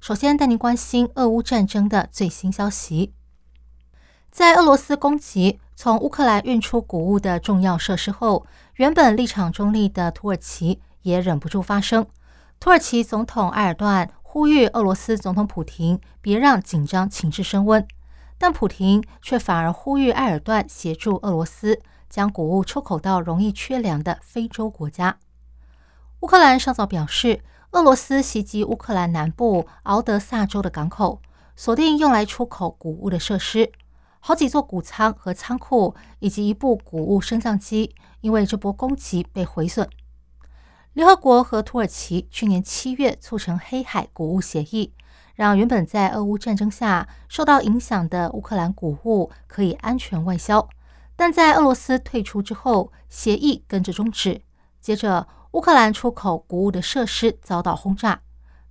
首先带您关心俄乌战争的最新消息。在俄罗斯攻击从乌克兰运出谷物的重要设施后，原本立场中立的土耳其也忍不住发声。土耳其总统埃尔段呼吁俄罗斯总统普廷别让紧张情势升温，但普廷却反而呼吁埃尔段协助俄罗斯将谷物出口到容易缺粮的非洲国家。乌克兰稍早表示，俄罗斯袭击乌克兰南部敖德萨州的港口，锁定用来出口谷物的设施，好几座谷仓和仓库以及一部谷物升降机，因为这波攻击被毁损。联合国和土耳其去年七月促成黑海谷物协议，让原本在俄乌战争下受到影响的乌克兰谷物可以安全外销，但在俄罗斯退出之后，协议跟着终止。接着。乌克兰出口谷物的设施遭到轰炸，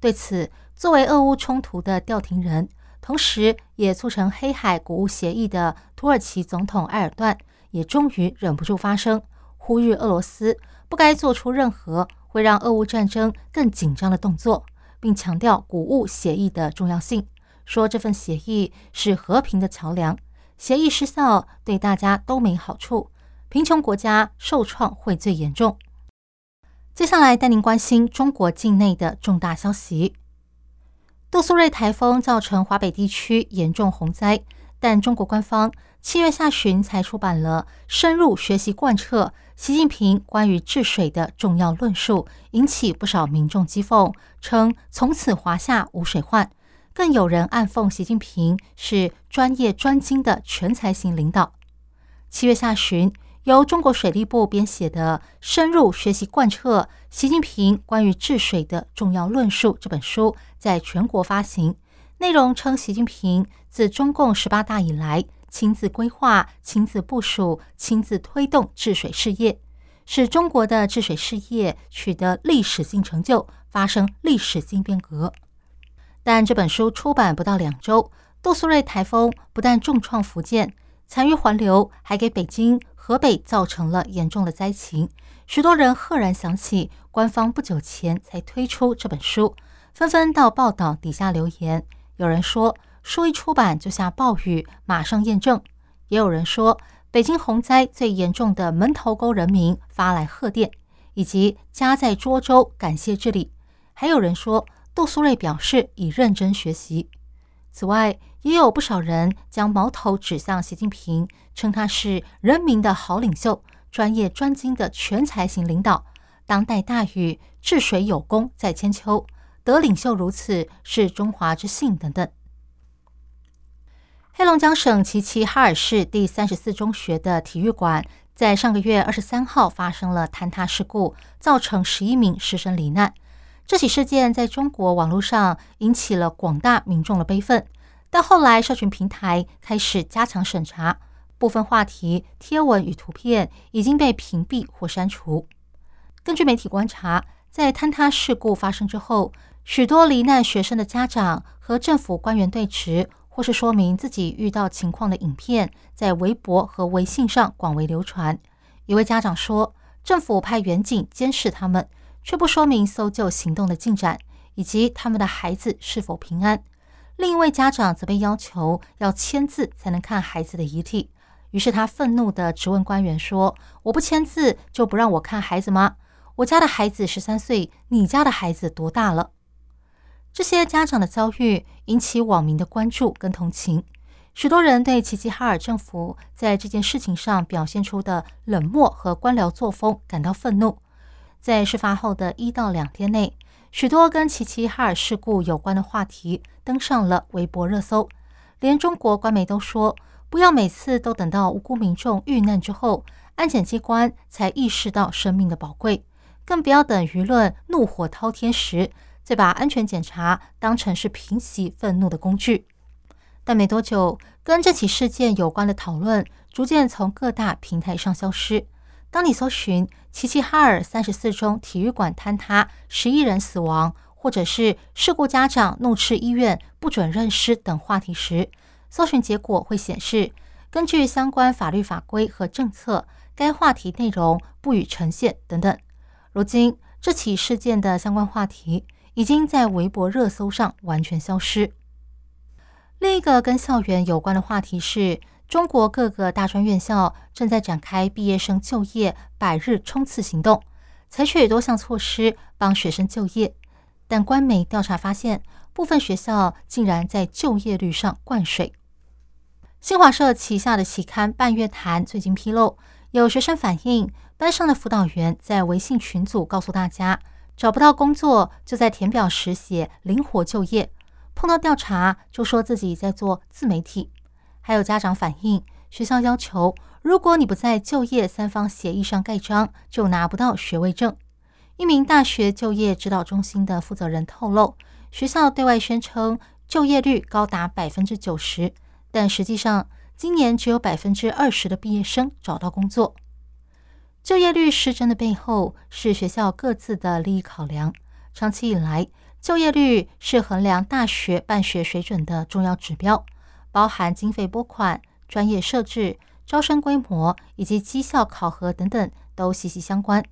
对此，作为俄乌冲突的调停人，同时也促成黑海谷物协议的土耳其总统埃尔段，也终于忍不住发声，呼吁俄罗斯不该做出任何会让俄乌战争更紧张的动作，并强调谷物协议的重要性，说这份协议是和平的桥梁，协议失效对大家都没好处，贫穷国家受创会最严重。接下来带您关心中国境内的重大消息。杜苏芮台风造成华北地区严重洪灾，但中国官方七月下旬才出版了深入学习贯彻习近平关于治水的重要论述，引起不少民众讥讽，称从此华夏无水患。更有人暗讽习近平是专业专精的全才型领导。七月下旬。由中国水利部编写的《深入学习贯彻习近平关于治水的重要论述》这本书在全国发行，内容称习近平自中共十八大以来，亲自规划、亲自部署、亲自推动治水事业，使中国的治水事业取得历史性成就，发生历史性变革。但这本书出版不到两周，杜苏芮台风不但重创福建，残余环流还给北京。河北造成了严重的灾情，许多人赫然想起官方不久前才推出这本书，纷纷到报道底下留言。有人说书一出版就下暴雨，马上验证；也有人说北京洪灾最严重的门头沟人民发来贺电，以及家在涿州感谢治理；还有人说杜苏芮表示已认真学习。此外，也有不少人将矛头指向习近平，称他是人民的好领袖、专业专精的全才型领导。当代大禹治水有功在千秋，得领袖如此是中华之幸等等。黑龙江省齐齐哈尔市第三十四中学的体育馆在上个月二十三号发生了坍塌事故，造成十一名师生罹难。这起事件在中国网络上引起了广大民众的悲愤，但后来社群平台开始加强审查，部分话题、贴文与图片已经被屏蔽或删除。根据媒体观察，在坍塌事故发生之后，许多罹难学生的家长和政府官员对峙，或是说明自己遇到情况的影片，在微博和微信上广为流传。一位家长说：“政府派员警监视他们。”却不说明搜救行动的进展以及他们的孩子是否平安。另一位家长则被要求要签字才能看孩子的遗体，于是他愤怒地质问官员说：“我不签字就不让我看孩子吗？我家的孩子十三岁，你家的孩子多大了？”这些家长的遭遇引起网民的关注跟同情，许多人对齐齐哈尔政府在这件事情上表现出的冷漠和官僚作风感到愤怒。在事发后的一到两天内，许多跟齐齐哈尔事故有关的话题登上了微博热搜。连中国官媒都说，不要每次都等到无辜民众遇难之后，安检机关才意识到生命的宝贵，更不要等舆论怒火滔天时，再把安全检查当成是平息愤怒的工具。但没多久，跟这起事件有关的讨论逐渐从各大平台上消失。当你搜寻齐齐哈尔三十四中体育馆坍塌，十一人死亡，或者是事故家长怒斥医院不准认尸等话题时，搜寻结果会显示，根据相关法律法规和政策，该话题内容不予呈现等等。如今，这起事件的相关话题已经在微博热搜上完全消失。另一个跟校园有关的话题是。中国各个大专院校正在展开毕业生就业百日冲刺行动，采取多项措施帮学生就业。但官媒调查发现，部分学校竟然在就业率上灌水。新华社旗下的期刊《半月谈》最近披露，有学生反映，班上的辅导员在微信群组告诉大家，找不到工作就在填表时写“灵活就业”，碰到调查就说自己在做自媒体。还有家长反映，学校要求，如果你不在就业三方协议上盖章，就拿不到学位证。一名大学就业指导中心的负责人透露，学校对外宣称就业率高达百分之九十，但实际上今年只有百分之二十的毕业生找到工作。就业率失真的背后是学校各自的利益考量。长期以来，就业率是衡量大学办学水准的重要指标。包含经费拨款、专业设置、招生规模以及绩效考核等等，都息息相关。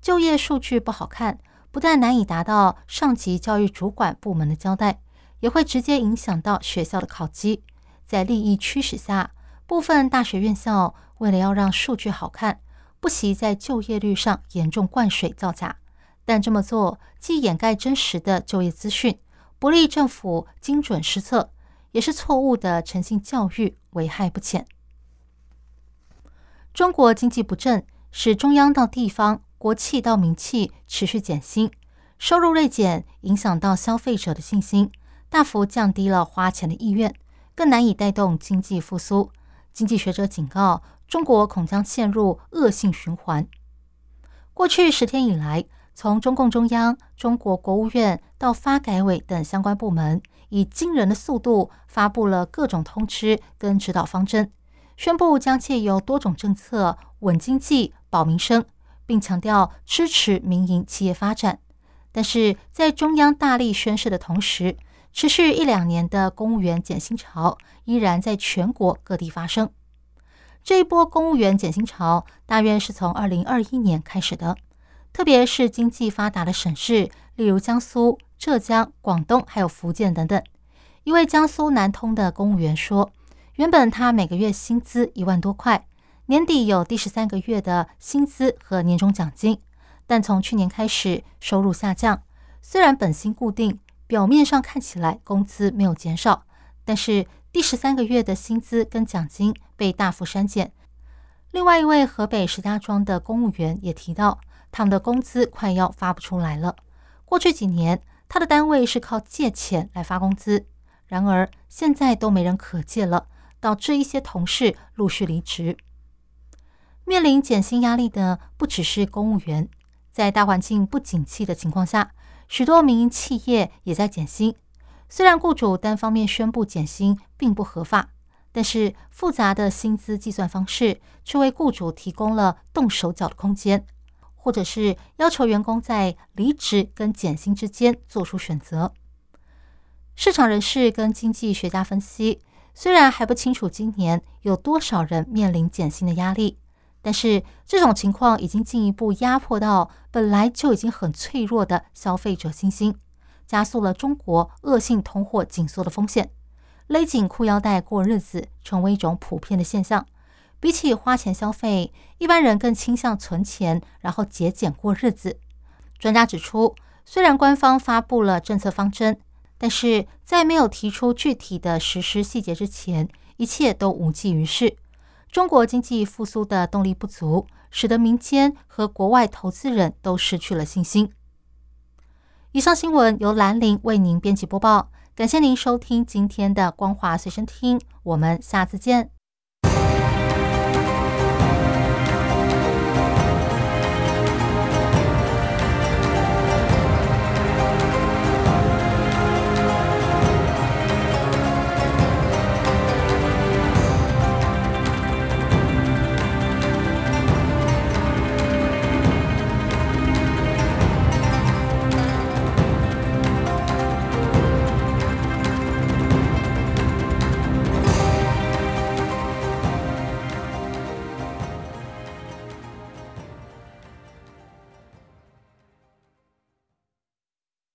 就业数据不好看，不但难以达到上级教育主管部门的交代，也会直接影响到学校的考绩。在利益驱使下，部分大学院校为了要让数据好看，不惜在就业率上严重灌水造假。但这么做既掩盖真实的就业资讯，不利政府精准施策。也是错误的诚信教育，危害不浅。中国经济不振，使中央到地方、国企到民企持续减薪，收入锐减，影响到消费者的信心，大幅降低了花钱的意愿，更难以带动经济复苏。经济学者警告，中国恐将陷入恶性循环。过去十天以来，从中共中央、中国国务院到发改委等相关部门。以惊人的速度发布了各种通知跟指导方针，宣布将借由多种政策稳经济、保民生，并强调支持民营企业发展。但是在中央大力宣示的同时，持续一两年的公务员减薪潮依然在全国各地发生。这一波公务员减薪潮大约是从二零二一年开始的，特别是经济发达的省市，例如江苏。浙江、广东还有福建等等，一位江苏南通的公务员说：“原本他每个月薪资一万多块，年底有第十三个月的薪资和年终奖金，但从去年开始收入下降。虽然本薪固定，表面上看起来工资没有减少，但是第十三个月的薪资跟奖金被大幅删减。”另外一位河北石家庄的公务员也提到，他们的工资快要发不出来了。过去几年。他的单位是靠借钱来发工资，然而现在都没人可借了，导致一些同事陆续离职。面临减薪压力的不只是公务员，在大环境不景气的情况下，许多民营企业也在减薪。虽然雇主单方面宣布减薪并不合法，但是复杂的薪资计算方式却为雇主提供了动手脚的空间。或者是要求员工在离职跟减薪之间做出选择。市场人士跟经济学家分析，虽然还不清楚今年有多少人面临减薪的压力，但是这种情况已经进一步压迫到本来就已经很脆弱的消费者信心，加速了中国恶性通货紧缩的风险，勒紧裤腰带过日子成为一种普遍的现象。比起花钱消费，一般人更倾向存钱，然后节俭过日子。专家指出，虽然官方发布了政策方针，但是在没有提出具体的实施细节之前，一切都无济于事。中国经济复苏的动力不足，使得民间和国外投资人都失去了信心。以上新闻由兰陵为您编辑播报，感谢您收听今天的光华随身听，我们下次见。